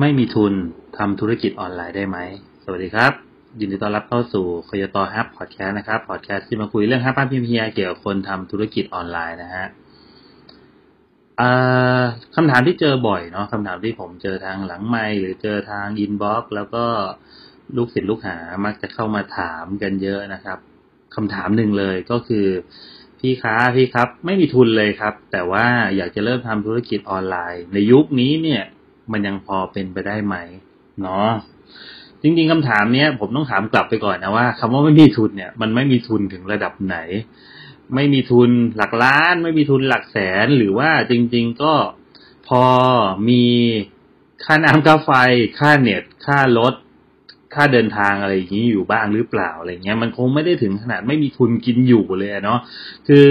ไม่มีทุนทำธุรกิจออนไลน์ได้ไหม สวัสดีครับ ยินดีต้อนรับเข้าสู่คยตอฮับพอดแคสต์นะครับพอดแคสต์ที่มาคุยเรื่องฮับป้าพิมพ์เฮียเกี่ยวกับคนทำธุรกิจออนไลน์นะฮะคำถามที่เจอบ่อยเนาะคำถามที่ผมเจอทางหลังไมค์หรือเจอทางอินบ็อกซ์แล้วก็ลูกศิษย์ลูกหามักจะเข้ามาถามกันเยอะนะครับคำถามหนึ่งเลยก็คือพี่ค้าพี่ครับ ไม่มีทุนเลยครับ แต่ว่าอยากจะเริ่มทำธุรกิจออนไลน์ ในยุคนี้เนี่ย มันยังพอเป็นไปได้ไหมเนาะจริงๆคำถามเนี้ย ผมต้องถามกลับไปก่อนนะว่าคำว่าไม่มีทุนเนี่ย มันไม่มีทุนถึงระดับไหน ไม่มีทุนหลักล้าน ไม่มีทุนหลักแสนหรือว่าจริง ๆ ก็พอมีค่าน้ำค่าไฟ ค่าเน็ต ค่ารถ ค่าเดินทางอะไรอย่างนี้อยู่บ้างหรือเปล่าอะไรเงี้ย มันคงไม่ได้ถึงขนาดไม่มีทุนกินอยู่เลยเนาะคือ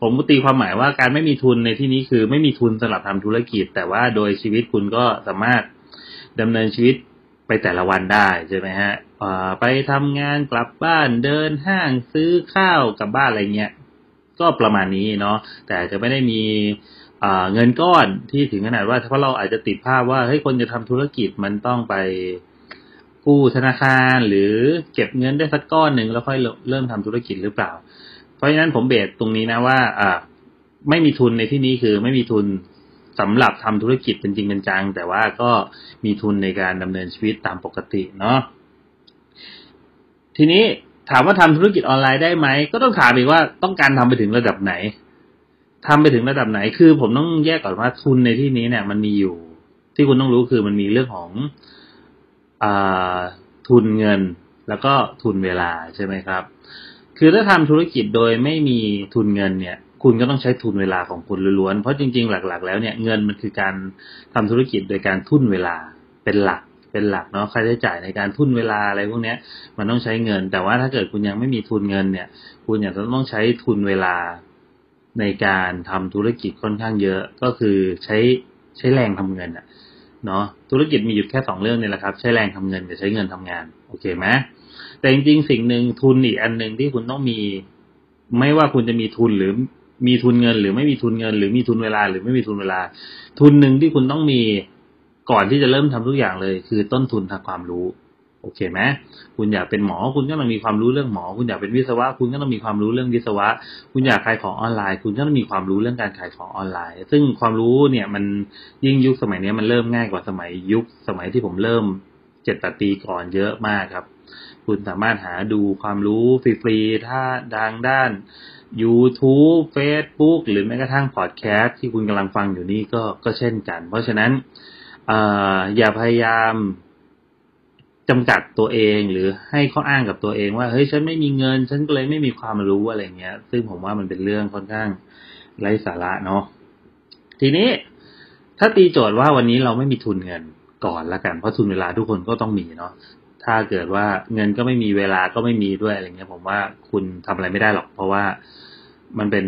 ผมตีความหมายว่าการไม่มีทุนในที่นี้คือไม่มีทุนสำหรับทำธุรกิจ แต่ว่าโดยชีวิตคุณก็สามารถดำเนินชีวิตไปแต่ละวันได้ใช่ไหมฮะไปทำงานกลับบ้านเดินห้างซื้อข้าวกลับบ้านอะไรเงี้ยก็ประมาณนี้เนาะแต่จะไม่ได้มีเงินก้อนที่ถึงขนาดว่าเพราะเราอาจจะติดภาพว่าเฮ้ยคนจะทำธุรกิจมันต้องไปกู้ธนาคารหรือเก็บเงินได้สักก้อนหนึ่งแล้วค่อยเริ่มทำธุรกิจหรือเปล่า เพราะฉะนั้นผมเบสตรงนี้นะว่าอ่าไม่มีทุนในที่นี้คือไม่มีทุนสำหรับทำธุรกิจเป็นจริงเป็นจัง แต่ว่าก็มีทุนในการดำเนินชีวิตตามปกติเนาะทีนี้ถามว่าทำธุรกิจออนไลน์ได้ไหม ก็ต้องถามอีกว่าต้องการทำไปถึงระดับไหนทำไปถึงระดับไหน คือผมต้องแยกก่อนว่าทุนในที่นี้เนี่ย มันมีอยู่ ที่คุณต้องรู้คือมันมีเรื่องของอ่าทุนเงินแล้วก็ทุนเวลาใช่ไหมครับ คือถ้าทำธุรกิจโดยไม่มีทุนเงินเนี่ย คุณก็ต้องใช้ทุนเวลาของคุณล้วนๆ เพราะจริงๆ หลัก ๆ แล้วเนี่ยเงินมันคือการทำธุรกิจโดยการทุ่นเวลาเป็นหลักเป็นหลักเนาะค่าใช้จ่ายในการทุนเวลาอะไรพวกนี้มันต้องใช้เงิน แต่ว่าถ้าเกิดคุณยังไม่มีทุนเงินเนี่ย คุณอยากจะต้องใช้ทุนเวลาในการทำธุรกิจค่อนข้างเยอะก็คือใช้ใช้แรงทำเงินอะเนาะธุรกิจมีอยู่แค่สองเรื่องนี่แหละครับ ใช้แรงทำเงินกับใช้เงินทำงาน โอเคไหม แต่จริงๆ สิ่งหนึ่งทุนอีกอันหนึ่งที่คุณต้องมี ไม่ว่าคุณจะมีทุนหรือมีทุนเงิน หรือไม่มีทุนเงิน หรือมีทุนเวลา หรือไม่มีทุนเวลา ทุนหนึ่งที่คุณต้องมีก่อนที่จะเริ่มทำทุกอย่างเลย คือต้นทุนทางความรู้ โอเคไหมคุณอยากเป็นหมอ คุณก็ต้องมีความรู้เรื่องหมอ คุณอยากเป็นวิศวะ คุณก็ต้องมีความรู้เรื่องวิศวะ คุณอยากขายของออนไลน์ คุณก็ต้องมีความรู้เรื่องการขายของออนไลน์ ซึ่งความรู้เนี่ยมันยิ่งยุคสมัยนี้มันเริ่มง่ายกว่าสมัยยุคสมัยที่ผมเริ่มเจ็ดแปดปีก่อนเยอะมากครับ คุณสามารถหาดูความรู้ฟรีๆ ถ้าดังด้าน YouTube Facebook หรือแม้กระทั่งพอดแคสต์ที่คุณกำลังฟังอยู่นี่ก็ก็เช่นกัน เพราะฉะนั้นออย่าพยายามจำกัดตัวเองหรือให้ข้ออ้างกับตัวเองว่าเฮ้ยฉันไม่มีเงิน ฉันก็เลยไม่มีความรู้อะไรเงี้ย ซึ่งผมว่ามันเป็นเรื่องค่อนข้างไร้สาระเนาะทีนี้ถ้าตีโจทย์ว่าวันนี้เราไม่มีทุนเงินก่อนละกัน เพราะทุนเวลาทุกคนก็ต้องมีเนาะ ถ้าเกิดว่าเงินก็ไม่มีเวลาก็ไม่มีด้วยอะไรเงี้ย ผมว่าคุณทำอะไรไม่ได้หรอก เพราะว่ามันเป็น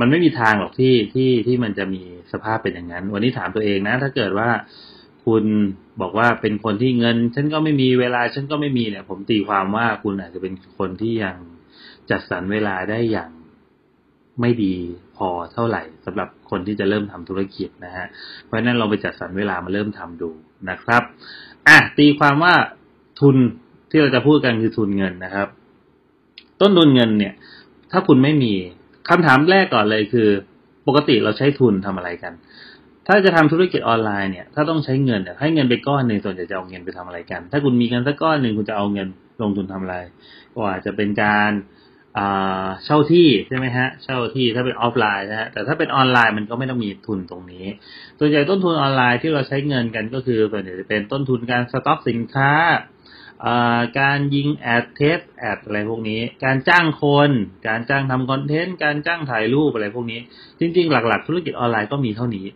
มันไม่มีทางหรอกที่ที่ที่มันจะมีสภาพเป็นอย่างนั้น วันนี้ถามตัวเองนะ ถ้าเกิดว่าคุณบอกว่าเป็นคนที่เงิน ฉันก็ไม่มีเวลาฉันก็ไม่มีเนี่ย ผมตีความว่าคุณอาจจะเป็นคนที่ยังจัดสรรเวลาได้อย่างไม่ดีพอเท่าไหร่สำหรับคนที่จะเริ่มทำธุรกิจนะฮะเพราะฉะนั้นเราไปจัดสรรเวลามาเริ่มทำดูนะครับอะตีความว่า ทุนที่เราจะพูดกันคือทุนเงินนะครับ ต้นทุนเงินเนี่ย ถ้าคุณไม่มีคำถามแรกก่อนเลยคือ ปกติเราใช้ทุนทำอะไรกัน ถ้าจะทำธุรกิจออนไลน์เนี่ย ถ้าต้องใช้เงินให้เงินไปก้อนหนึ่งส่วนใหญ่จะเอาเงินไปทำอะไรกัน ถ้าคุณมีเงินสักก้อนหนึ่งคุณจะเอาเงินลงทุนทำอะไรก็อาจจะเป็นการเช่าที่ใช่ไหมฮะ เช่าที่ถ้าเป็นออฟไลน์นะฮะแต่ถ้าเป็นออนไลน์มันก็ไม่ต้องมีทุนตรงนี้ ส่วนใหญ่ต้นทุนออนไลน์ที่เราใช้เงินกันก็คือส่วนใหญ่จะเป็นต้นทุนการสต็อกสินค้า การยิง ad test ad อะไรพวกนี้ การจ้างคน การจ้างทำคอนเทนต์ การจ้างถ่ายรูปอะไรพวกนี้ จริง ๆ หลัก ๆ ธุรกิจออนไลน์ก็มีเท่านี้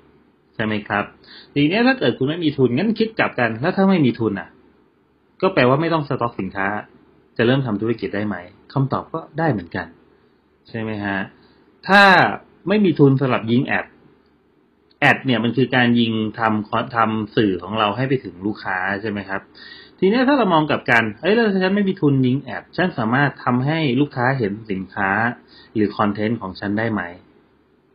ใช่ไหมครับทีนี้ถ้าเกิดคุณไม่มีทุนงั้นคิดกลับกัน แล้วถ้าไม่มีทุนอะ ก็แปลว่าไม่ต้องสต็อกสินค้า จะเริ่มทำธุรกิจได้ไหมคำตอบก็ได้เหมือนกัน ใช่ไหมฮะถ้าไม่มีทุนสำหรับยิง ad ad เนี่ยมันคือการยิงทำทำสื่อของเราให้ไปถึงลูกค้าใช่ไหมครับ ทีนี้ถ้าเรามองกลับกันเฮ้ยแล้วฉันไม่มีทุนยิง ad ฉันสามารถทำให้ลูกค้าเห็นสินค้าหรือคอนเทนต์ของฉันได้ไหม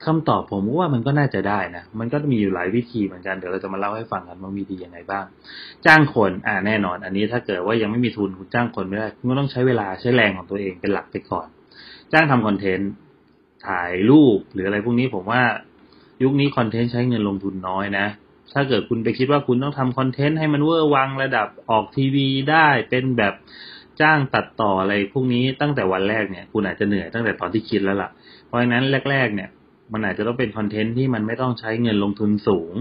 คำตอบผมว่ามันก็น่าจะได้นะ มันก็มีอยู่หลายวิธีเหมือนกัน เดี๋ยวเราจะมาเล่าให้ฟังกันว่าวิธียังไงบ้าง จ้างคน อ่าแน่นอน อันนี้ถ้าเกิดว่ายังไม่มีทุนคุณจ้างคนไม่ได้คุณก็ต้องใช้เวลาใช้แรงของตัวเองเป็นหลักไปก่อน จ้างทำคอนเทนต์ ถ่ายรูปหรืออะไรพวกนี้ผมว่ายุคนี้คอนเทนต์ใช้เงินลงทุนน้อยนะ ถ้าเกิดคุณไปคิดว่าคุณต้องทำคอนเทนต์ให้มันเวอร์วังระดับออกทีวีได้เป็นแบบจ้างตัดต่ออะไรพวกนี้ตั้งแต่วันแรกเนี่ย คุณอาจจะเหนื่อยตั้งแต่ตอนที่คิดแล้วล่ะ เพราะฉะนั้นแรก ๆ เนี่ย มันอาจจะต้องเป็นคอนเทนต์ที่มันไม่ต้องใช้เงินลงทุนสูง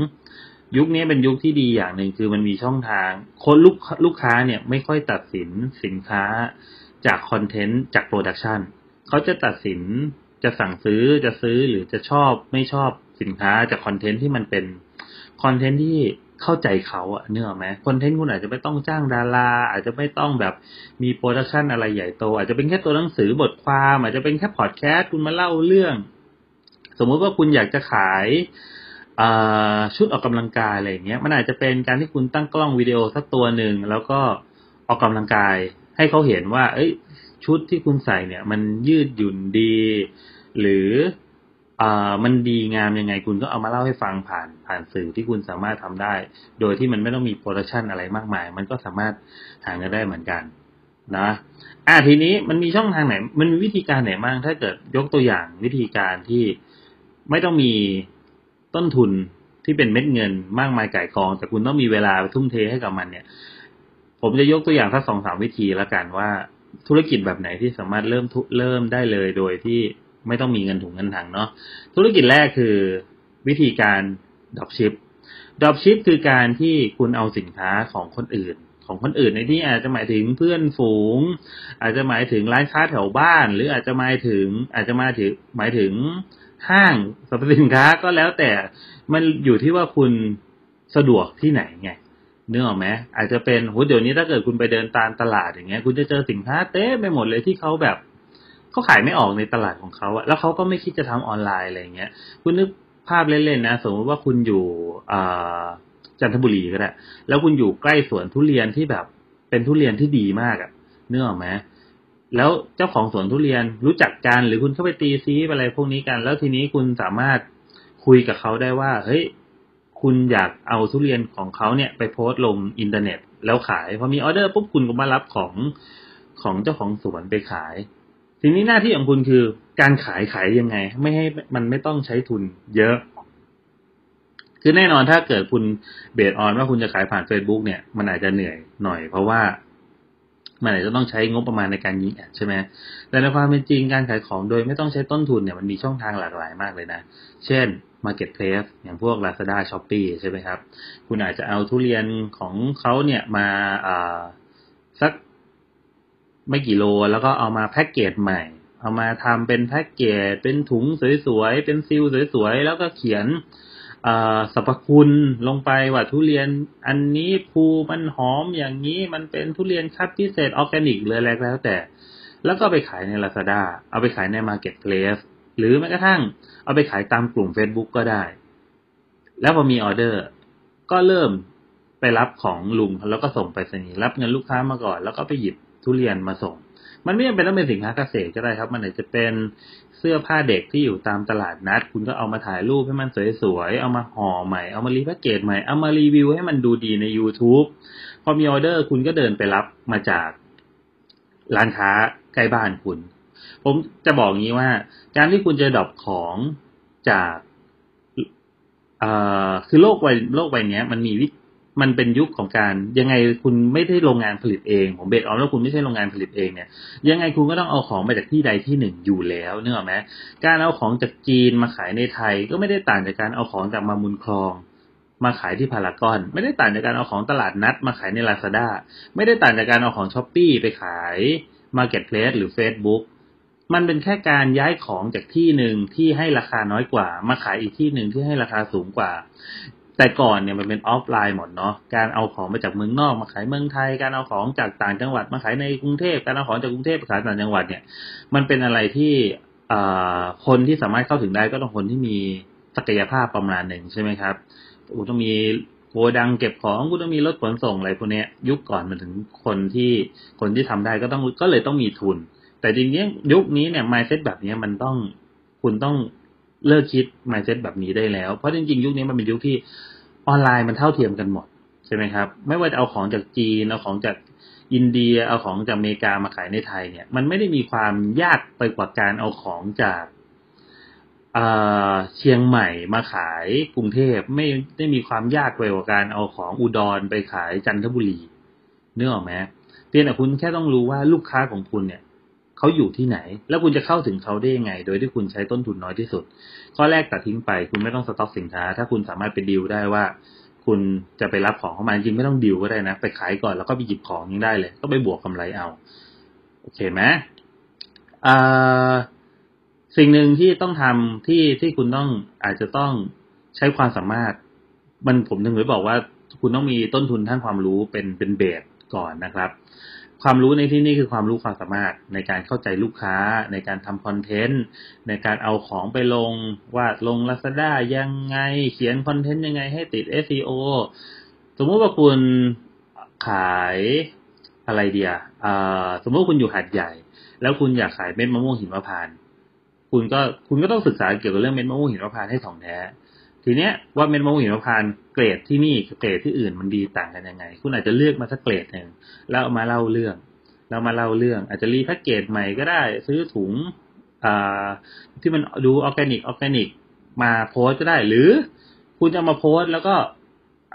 ยุคนี้เป็นยุคที่ดีอย่างหนึ่งคือมันมีช่องทาง คนลูกลูกค้าเนี่ยไม่ค่อยตัดสินสินค้าจากคอนเทนต์จาก production เขาจะตัดสินจะสั่งซื้อจะซื้อหรือจะชอบไม่ชอบสินค้าจากคอนเทนต์ที่มันเป็น คอนเทนต์ที่เข้าใจเขาอะนึกออกไหมคอนเทนต์คุณอาจจะไม่ต้องจ้างดารา อาจจะไม่ต้องแบบมี production อะไรใหญ่โต อาจจะเป็นแค่ตัวหนังสือบทความ อาจจะเป็นแค่พอดแคสต์คุณมาเล่าเรื่อง สมมุติว่าคุณอยากจะขายชุดออกกำลังกายอะไรอย่างเงี้ย มันอาจจะเป็นการที่คุณตั้งกล้องวิดีโอสักตัวหนึ่งแล้วก็ออกกำลังกาย ให้เขาเห็นว่า เอ้ย ชุดที่คุณใส่เนี่ย มันยืดหยุ่นดี หรือ อ่ามันดีงามยังไงคุณก็เอามาเล่าให้ฟังผ่านผ่านสื่อที่คุณสามารถทำได้ โดยที่มันไม่ต้องมี production อะไรมากมาย มันก็สามารถหาเงินได้เหมือนกัน นะ อ่าทีนี้มันมีช่องทางไหน มันมีวิธีการไหนบ้างถ้าเกิดยกตัวอย่างวิธีการที่ไม่ต้องมีต้นทุนที่เป็นเม็ดเงินมากมายไก่กอง แต่คุณต้องมีเวลาทุ่มเทให้กับมันเนี่ย ผมจะยกตัวอย่างสักสองสามวิธีแล้วกันว่าธุรกิจแบบไหนที่สามารถเริ่มเริ่มได้เลยโดยที่ ไม่ต้องมีเงินถุงเงินถังเนาะธุรกิจแรกคือวิธีการ dropship dropship คือการที่คุณเอาสินค้าของคนอื่น ของคนอื่นในที่อาจจะหมายถึงเพื่อนฝูง อาจจะหมายถึงร้านค้าแถวบ้าน หรืออาจจะหมายถึงอาจจะมาถึงหมายถึงห้างสรรพสินค้าก็แล้วแต่มันอยู่ที่ว่าคุณสะดวกที่ไหนไงเนื้ออกไหมอาจจะเป็นโหเดี๋ยวนี้ถ้าเกิดคุณไปเดินตามตลาดอย่างเงี้ย คุณจะเจอสินค้าเต้ไปหมดเลยที่เขาแบบ เขาขายไม่ออกในตลาดของเขาอะแล้วเขาก็ไม่คิดจะทำออนไลน์อะไรเงี้ย คุณนึกภาพเล่นๆนะ สมมติว่าคุณอยู่จันทบุรีก็ได้ แล้วคุณอยู่ใกล้สวนทุเรียนที่แบบเป็นทุเรียนที่ดีมากอะเนื้อออกไหมแล้วเจ้าของสวนทุเรียนรู้จักกันหรือคุณเข้าไปตีซี้อะไรพวกนี้กัน แล้วทีนี้คุณสามารถคุยกับเขาได้ว่า เฮ้ย คุณอยากเอาทุเรียนของเขาเนี่ยไปโพสต์ลงอินเทอร์เน็ต แล้วขายพอมีออเดอร์ปุ๊บคุณก็มารับของของเจ้าของสวนไปขาย ทีนี้หน้าที่ของคุณคือ การขายขายยังไง ไม่ให้มันไม่ต้องใช้ทุนเยอะ คือแน่นอนถ้าเกิดคุณเบสออนว่าคุณจะขายผ่าน Facebook เนี่ย มันอาจจะเหนื่อยหน่อย เพราะว่ามันอาจจะต้องใช้งบประมาณในการยิงแอดใช่ไหมแต่ในความเป็นจริงการขายของโดยไม่ต้องใช้ต้นทุนเนี่ยมันมีช่องทางหลากหลายมากเลยนะ เช่น Marketplace อย่างพวก Lazada Shopee ใช่ไหมครับ คุณอาจจะเอาทุเรียนของเขาเนี่ยมาอ่าสัก ไม่กี่โลแล้วก็เอามาแพ็กเกจใหม่ เอามาทำเป็นแพ็กเกจเป็นถุงสวยๆ เป็นซีลสวยๆ แล้วก็เขียนสรรพคุณลงไปว่าทุเรียนอันนี้พูมันหอมอย่างนี้มันเป็นทุเรียนคัดพิเศษออร์แกนิกเลยอะไรแล้ว แต่ แล้วก็ไปขายใน Lazada เอาไปขายใน Marketplace หรือแม้กระทั่งเอาไปขายตามกลุ่ม Facebook ก็ได้ แล้วพอมีออเดอร์ก็เริ่มไปรับของลุงแล้วก็ส่งไปสนีรับเงินลูกค้ามาก่อน แล้วก็ไปหยิบ ทุเรียนมาส่ง มันไม่จำเป็นต้องเป็นสินค้าเกษตรก็ได้ครับ มันอาจจะเป็นเสื้อผ้าเด็กที่อยู่ตามตลาดนัด คุณก็เอามาถ่ายรูปให้มันสวยๆ เอามาห่อใหม่ เอามา repackage ใหม่ เอามารีวิวให้มันดูดีใน YouTube พอมีออเดอร์คุณก็เดินไปรับมาจากร้านค้าใกล้บ้านคุณ ผมจะบอกงี้ว่า การที่คุณจะ drop ของจากคือโลกใบโลกใบนี้มันมีวิ มันเป็นยุคของการยังไงคุณไม่ได้โรงงานผลิตเองผม based on แล้วคุณไม่ใช่โรงงานผลิตเองเนี่ยยังไงคุณก็ต้องเอาของมาจากที่ใดที่หนึ่งอยู่แล้วเนอะไหมการเอาของจากจีนมาขายในไทยก็ไม่ได้ต่างจากการเอาของจากมาบุญครองมาขายที่พารากอน ไม่ได้ต่างจากการเอาของตลาดนัดมาขายในลาซาด้าไม่ได้ต่างจากการเอาของ Shopee ไปขาย marketplace หรือ Facebook มันเป็นแค่การย้ายของจากที่หนึ่งที่ให้ราคาน้อยกว่า มาขายอีกที่หนึ่งที่ให้ราคาสูงกว่า แต่ก่อนเนี่ยมันเป็นออฟไลน์หมดเนาะการเอาของมาจากเมืองนอกมาขายเมืองไทย การเอาของจากต่างจังหวัดมาขายในกรุงเทพการเอาของจากกรุงเทพไปขายต่างจังหวัดเนี่ย มันเป็นอะไรที่คนที่สามารถเข้าถึงได้ก็ต้องคนที่มีศักยภาพประมาณหนึ่งใช่ไหมครับกูต้องมีโกดังเก็บของกูต้องมีรถขนส่งอะไรพวกนี้ยุคก่อนมันถึงคนที่คนที่ทำได้ก็ต้องก็เลยต้องมีทุน แต่จริงๆยุคนี้เนี่ยไมซ์เซ็ตแบบนี้มันต้องคุณต้อง เลิกคิด mindset แบบนี้ได้แล้ว เพราะจริงๆ ยุคนี้มันเป็นยุคที่ออนไลน์มันเท่าเทียมกันหมดใช่ไหมครับ ไม่ว่าจะเอาของจากจีน เอาของจากอินเดีย เอาของจากอเมริกามาขายในไทยเนี่ย มันไม่ได้มีความยากไปกว่าการเอาของจากเชียงใหม่มาขายกรุงเทพไม่ได้มีความยากไปกว่าการเอาของอุดรไปขายจันทบุรีเนื้อออกไหมเพียงแต่คุณแค่ต้องรู้ว่าลูกค้าของคุณเนี่ย เขาอยู่ที่ไหน แล้วคุณจะเข้าถึงเขาได้ยังไง โดยที่คุณใช้ต้นทุนน้อยที่สุด ข้อแรกตัดทิ้งไป คุณไม่ต้องสต็อกสินค้า ถ้าคุณสามารถไปดีลได้ว่า คุณจะไปรับของเข้ามาจริงไม่ต้องดีลก็ได้นะ ไปขายก่อนแล้วก็ไปหยิบของยังได้เลย ก็ไปบวกกาไรเอา โอเคไหมอ่าสิ่งหนึ่งที่ต้องทำที่ที่คุณต้องอาจจะต้องใช้ความสามารถ มันผมถึงเลยบอกว่า คุณต้องมีต้นทุนทางความรู้เป็นเป็นเบส ก่อนนะครับ ความรู้ในที่นี้คือความรู้ความสามารถในการเข้าใจลูกค้า ในการทำคอนเทนต์ในการเอาของไปลงว่าลง Lazada ยังไงเขียนคอนเทนต์ยังไงให้ติด SEO สมมติว่าคุณขายอะไรเดียสมมติว่าคุณอยู่หัดใหญ่ แล้วคุณอยากขายเม็ดมะม่วงหิมพานต์คุณก็คุณก็ต้องศึกษาเกี่ยวกับเรื่องเม็ดมะม่วงหิมพานต์ให้ถ่องแท้ ทีเนี้ยว่าเม็ดมะม่วงหิมพานต์เกรดที่นี่กับเกรดที่อื่นมันดีต่างกันยังไง คุณอาจจะเลือกมาสักเกรดหนึ่งแล้วมาเล่าเรื่องเรามาเล่าเรื่อง อาจจะ repackage ใหม่ก็ได้ ซื้อถุงอที่มันดูออร์แกนิกออร์แกนิกมาโพสต์ก็ได้ หรือคุณจะมาโพสต์แล้วก็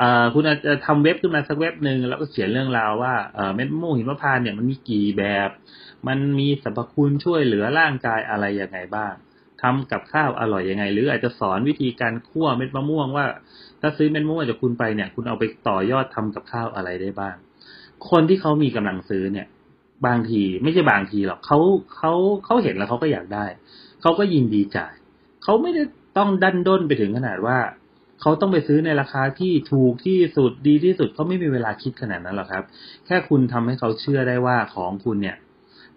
อคุณอาจจะทำเว็บขึ้นมาสักเว็บหนึ่งแล้วก็เขียนเรื่องราวว่าเออเม็ดมะม่วงหิมพานต์เนี่ยมันมีกี่แบบ มันมีสรรพคุณช่วยเหลือร่างกายอะไรยังไงบ้าง ทำกับข้าวอร่อยยังไง หรืออาจจะสอนวิธีการคั่วเม็ดมะม่วงว่า ถ้าซื้อเม็ดมะม่วงจากคุณไปเนี่ย คุณเอาไปต่อยอดทำกับข้าวอะไรได้บ้าง คนที่เขามีกำลังซื้อเนี่ย บางทีไม่ใช่บางทีหรอกเขาเขาเขาเห็นแล้วเขาก็อยากได้เขาก็ยินดีจ่ายเขาไม่ได้ต้องดันด้นไปถึงขนาดว่าเขาต้องไปซื้อในราคาที่ถูกที่สุดดีที่สุดเขาไม่มีเวลาคิดขนาดนั้นหรอกครับ แค่คุณทำให้เขาเชื่อได้ว่าของคุณเนี่ย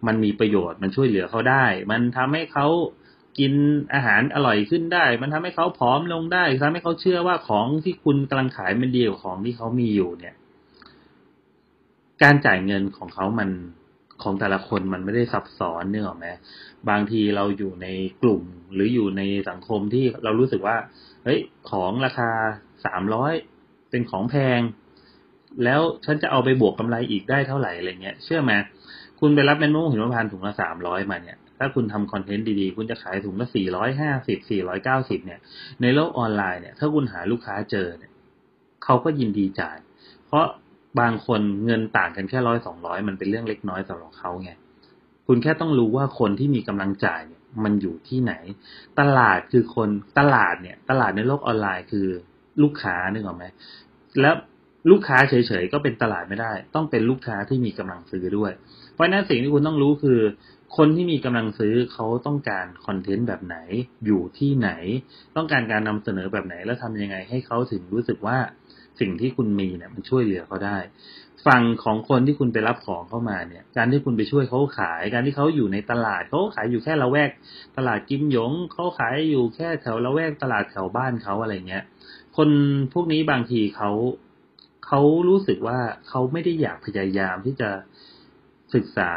มันมีประโยชน์มันช่วยเหลือเขาได้ มันทำให้เขา กินอาหารอร่อยขึ้นได้ มันทำให้เขาผอมลงได้ทำให้เขาเชื่อว่าของที่คุณกำลังขายมันดีกว่าของที่เขามีอยู่เนี่ย การจ่ายเงินของเขามันของแต่ละคนมันไม่ได้ซับซ้อนเนื้อไหมบางทีเราอยู่ในกลุ่มหรืออยู่ในสังคมที่เรารู้สึกว่า เฮ้ย ของราคาสามร้อยเป็นของแพง แล้วฉันจะเอาไปบวกกำไรอีกได้เท่าไหร่อะไรเงี้ย เชื่อไหมคุณไปรับเมนูหิมพานต์ถุงละสามร้อยมาเนี่ย ถ้าคุณทำคอนเทนต์ดีๆ คุณจะขายถุงละสี่ร้อยห้าสิบสี่ร้อยเก้าสิบเนี่ย ในโลกออนไลน์เนี่ยถ้าคุณหาลูกค้าเจอเนี่ยเขาก็ยินดีจ่าย เพราะบางคนเงินต่างกันแค่ร้อยสองร้อยมันเป็นเรื่องเล็กน้อยสำหรับเขาไงคุณแค่ต้องรู้ว่าคนที่มีกำลังจ่ายเนี่ย มันอยู่ที่ไหน ตลาดคือคนตลาดเนี่ย ตลาดในโลกออนไลน์คือลูกค้านึกออกไหมแล้วลูกค้าเฉยๆก็เป็นตลาดไม่ได้ ต้องเป็นลูกค้าที่มีกำลังซื้อด้วย เพราะนั้นสิ่งที่คุณต้องรู้คือ คนที่มีกำลังซื้อเขาต้องการคอนเทนต์แบบไหนอยู่ที่ไหน ต้องการการนำเสนอแบบไหน แล้วทำยังไงให้เขาถึงรู้สึกว่าสิ่งที่คุณมีเนี่ยมันช่วยเหลือเขาได้ ฝั่งของคนที่คุณไปรับของเข้ามาเนี่ย การที่คุณไปช่วยเขาขาย การที่เขาอยู่ในตลาดเขาขายอยู่แค่ละแวก ตลาดกิมหยงเขาขายอยู่แค่แถวละแวกตลาดแถวบ้านเขาอะไรเงี้ย คนพวกนี้บางทีเขาเขารู้สึกว่าเขาไม่ได้อยากพยายามที่จะ ศึกษา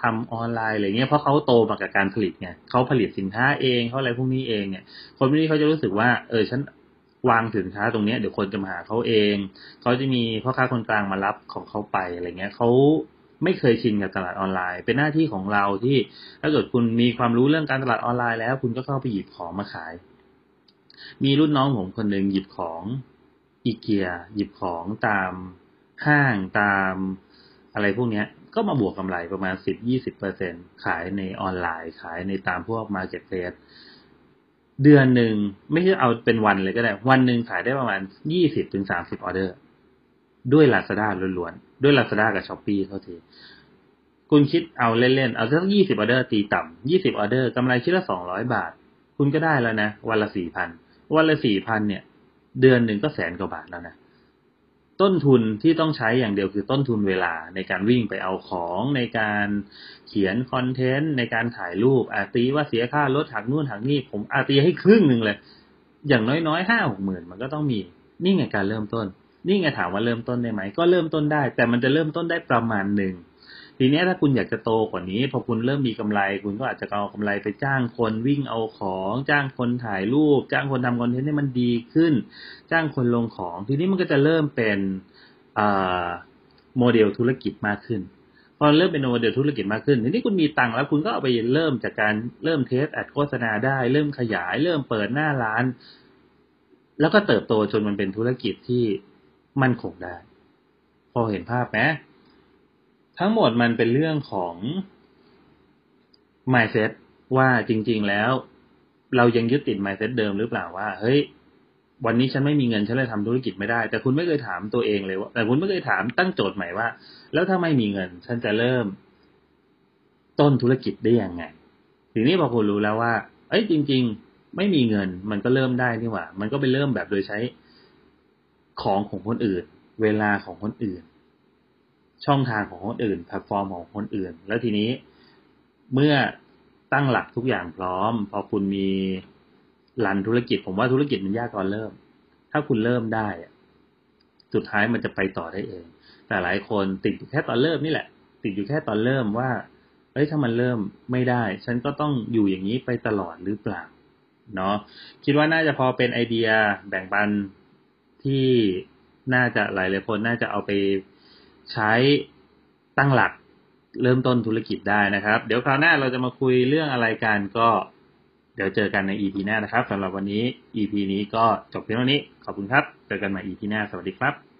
ทำออนไลน์อะไรเงี้ยเพราะเขาโตมากับการผลิตไงเขาผลิตสินค้าเองเขาอะไรพวกนี้เองเนี่ยคนพวกนี้เขาจะรู้สึกว่า เออฉันวางสินค้าตรงเนี้ยเดี๋ยวคนจะมาหาเขาเองเขาจะมีพ่อค้าคนกลางมารับของเขาไปอะไรเงี้ยเขาไม่เคยชินกับตลาดออนไลน์ เป็นหน้าที่ของเราที่ถ้าเกิดคุณมีความรู้เรื่องการตลาดออนไลน์แล้ว คุณก็เข้าไปหยิบของมาขาย มีรุ่นน้องผมคนหนึ่งหยิบของอีเกียหยิบของตามห้างตามอะไรพวกนี้ ก็มาบวกกำไรประมาณสิบยี่สิบเปอร์เซ็นขายในออนไลน์ ขายในตามพวก marketplace เดือนหนึ่งไม่ใช่เอาเป็นวันเลยก็ได้ วันหนึ่งขายได้ประมาณยี่สิบถึงสามสิบออเดอร์ ด้วยลาซาด้าล้วนๆ ด้วยลาซาด้ากับ Shopee เท่าที่คุณคิดเอาเล่นๆ เอาสักยี่สิบออเดอร์ตีต่ำยี่สิบออเดอร์กำไรชิ้นละสองร้อยบาท คุณก็ได้แล้วนะ วันละสี่พันวันละสี่พันเนี่ย เดือนหนึ่งก็แสนกว่าบาทแล้วนะ ต้นทุนที่ต้องใช้อย่างเดียวคือต้นทุนเวลาในการวิ่งไปเอาของในการเขียนคอนเทนต์ในการถ่ายรูปอาตีว่าเสียค่ารถถักนู่นถักนี่ผมอาตีให้ครึ่งหนึ่งเลย อย่างน้อยๆห้าหกหมื่นมันก็ต้องมีนี่ไงการเริ่มต้น นี่ไงถามว่าเริ่มต้นได้ไหมก็เริ่มต้นได้ แต่มันจะเริ่มต้นได้ประมาณหนึ่ง ทีนี้ถ้าคุณอยากจะโตกว่านี้ พอคุณเริ่มมีกำไร คุณก็อาจจะเอากำไรไปจ้างคนวิ่งเอาของ จ้างคนถ่ายรูป จ้างคนทำคอนเทนต์ให้มันดีขึ้น จ้างคนลงของ ทีนี้มันก็จะเริ่มเป็นโมเดลธุรกิจมากขึ้นพอเริ่มเป็นโมเดลธุรกิจมากขึ้นทีนี้คุณมีตังค์แล้วคุณก็เอาไปเริ่มจากการเริ่ม test ad โฆษณาได้ เริ่มขยาย เริ่มเปิดหน้าร้าน แล้วก็เติบโตจนมันเป็นธุรกิจที่มั่นคงได้ พอเห็นภาพไหม ทั้งหมดมันเป็นเรื่องของ mindset ว่าจริง ๆ แล้ว เรายังยึดติด mindset เดิมหรือเปล่าว่า เฮ้ย วันนี้ฉันไม่มีเงินฉันเลยทำธุรกิจไม่ได้ แต่คุณไม่เคยถามตัวเองเลยว่าแต่คุณไม่เคยถามตั้งโจทย์ใหม่ว่า แล้วถ้าไม่มีเงิน ฉันจะเริ่ม ต้นธุรกิจได้ยังไงทีนี้พอคุณรู้แล้วว่า เอ้ยจริง ๆ ไม่มีเงิน มันก็เริ่มได้นี่หว่า มันก็ไปเริ่มแบบโดยใช้ของของคนอื่น เวลาของคนอื่น ช่องทางของคนอื่นแพลตฟอร์มของคนอื่น แล้วทีนี้เมื่อตั้งหลักทุกอย่างพร้อม พอคุณมีรันธุรกิจ ผมว่าธุรกิจมันยากตอนเริ่ม ถ้าคุณเริ่มได้สุดท้ายมันจะไปต่อได้เอง แต่หลายคนติดอยู่แค่ตอนเริ่มนี่แหละ ติดอยู่แค่ตอนเริ่มว่าเอ้ยถ้ามันเริ่มไม่ได้ ฉันก็ต้องอยู่อย่างนี้ไปตลอดหรือเปล่าเนาะคิดว่าน่าจะพอเป็นไอเดียแบ่งปันที่น่าจะหลายหลายคนน่าจะเอาไป ใช้ตั้งหลักเริ่มต้นธุรกิจได้นะครับ เดี๋ยวคราวหน้าเราจะมาคุยเรื่องอะไรกันก็เดี๋ยวเจอกันใน EP หน้านะครับสำหรับวันนี้ EP นี้ก็จบเพียงเท่านี้ ขอบคุณครับ เจอกันใหม่ EP หน้า สวัสดีครับ